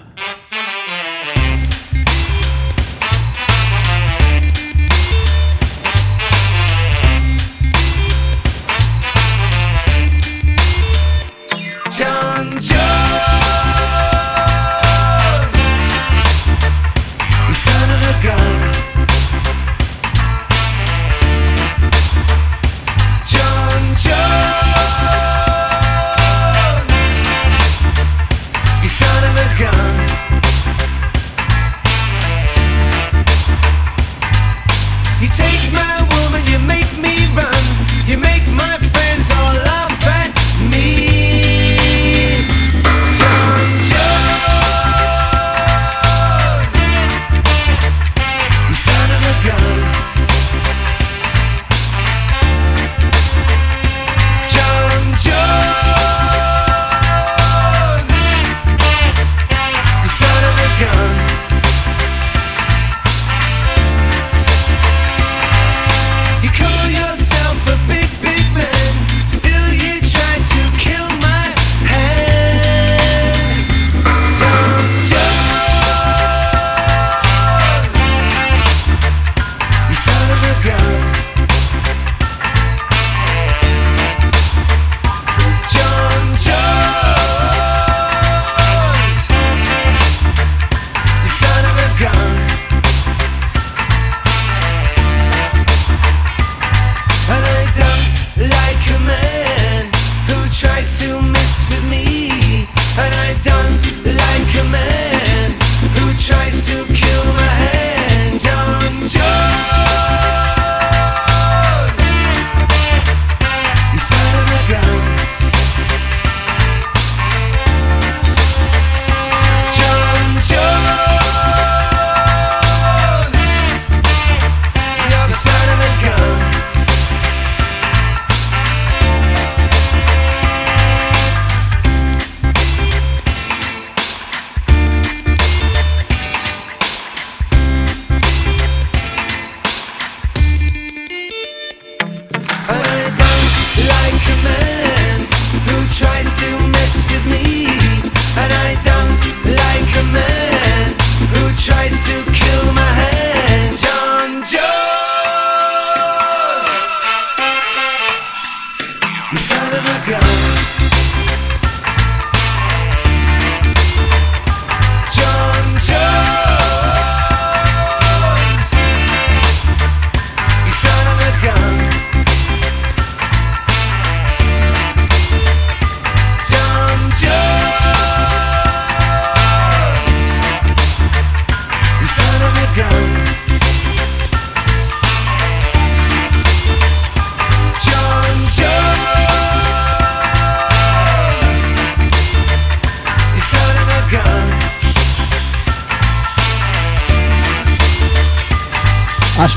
to mess with me, and I don't like a man who tries to kill my.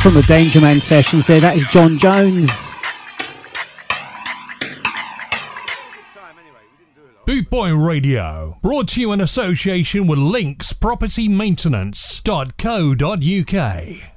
from the Danger Man sessions there. That is John Jones. Boot Boy Radio, brought to you in association with linkspropertymaintenance.co.uk.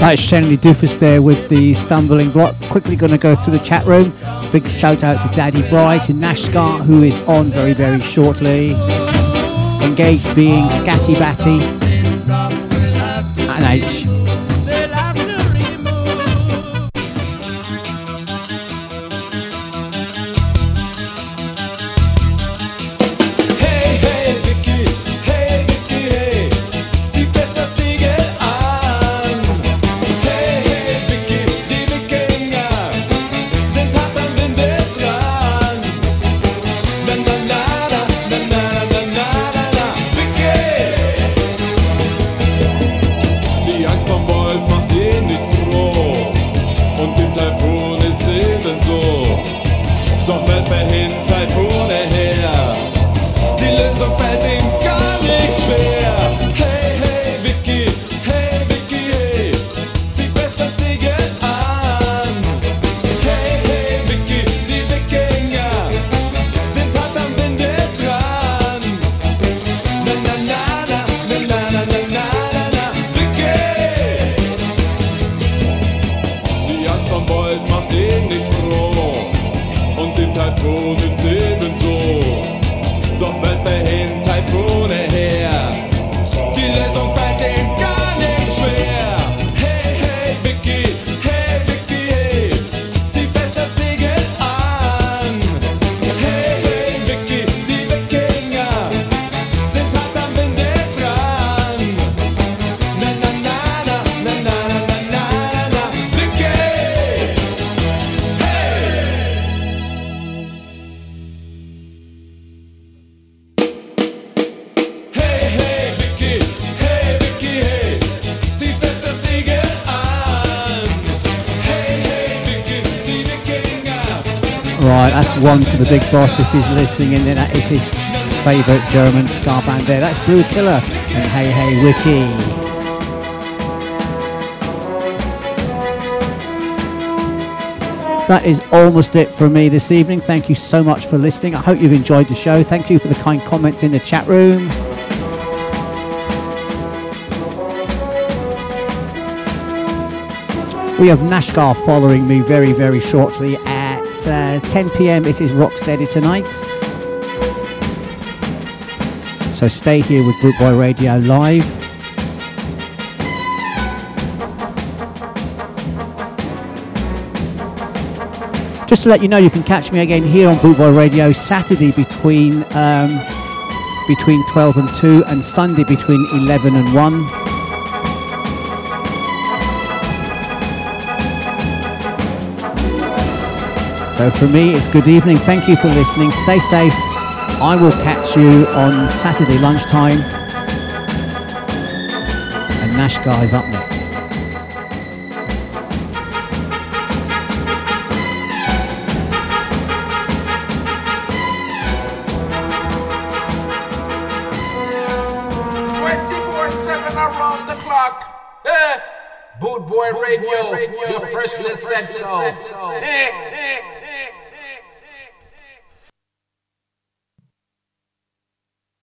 That is Shenley Duffus there with the stumbling block. Quickly going to go through the chat room. Big shout out to Daddy Bry, to Nashgar, who is on very, very shortly. Engaged being Scatty Batty. And H. boss if he's listening, and then that is his favourite German ska band there. That's Blue Killer and Hey Hey Wiki. That is almost it for me this evening. Thank you so much for listening. I hope you've enjoyed the show. Thank you for the kind comments in the chat room. We have Nashgar following me very, very shortly at uh, 10 pm. It is Rocksteady tonight. So stay here with Bootboy Radio Live. Just to let you know, you can catch me again here on Bootboy Radio Saturday between um, between 12 and 2, and Sunday between 11 and 1. So for me, it's good evening. Thank you for listening. Stay safe. I will catch you on Saturday lunchtime. And Nash Guy's up next.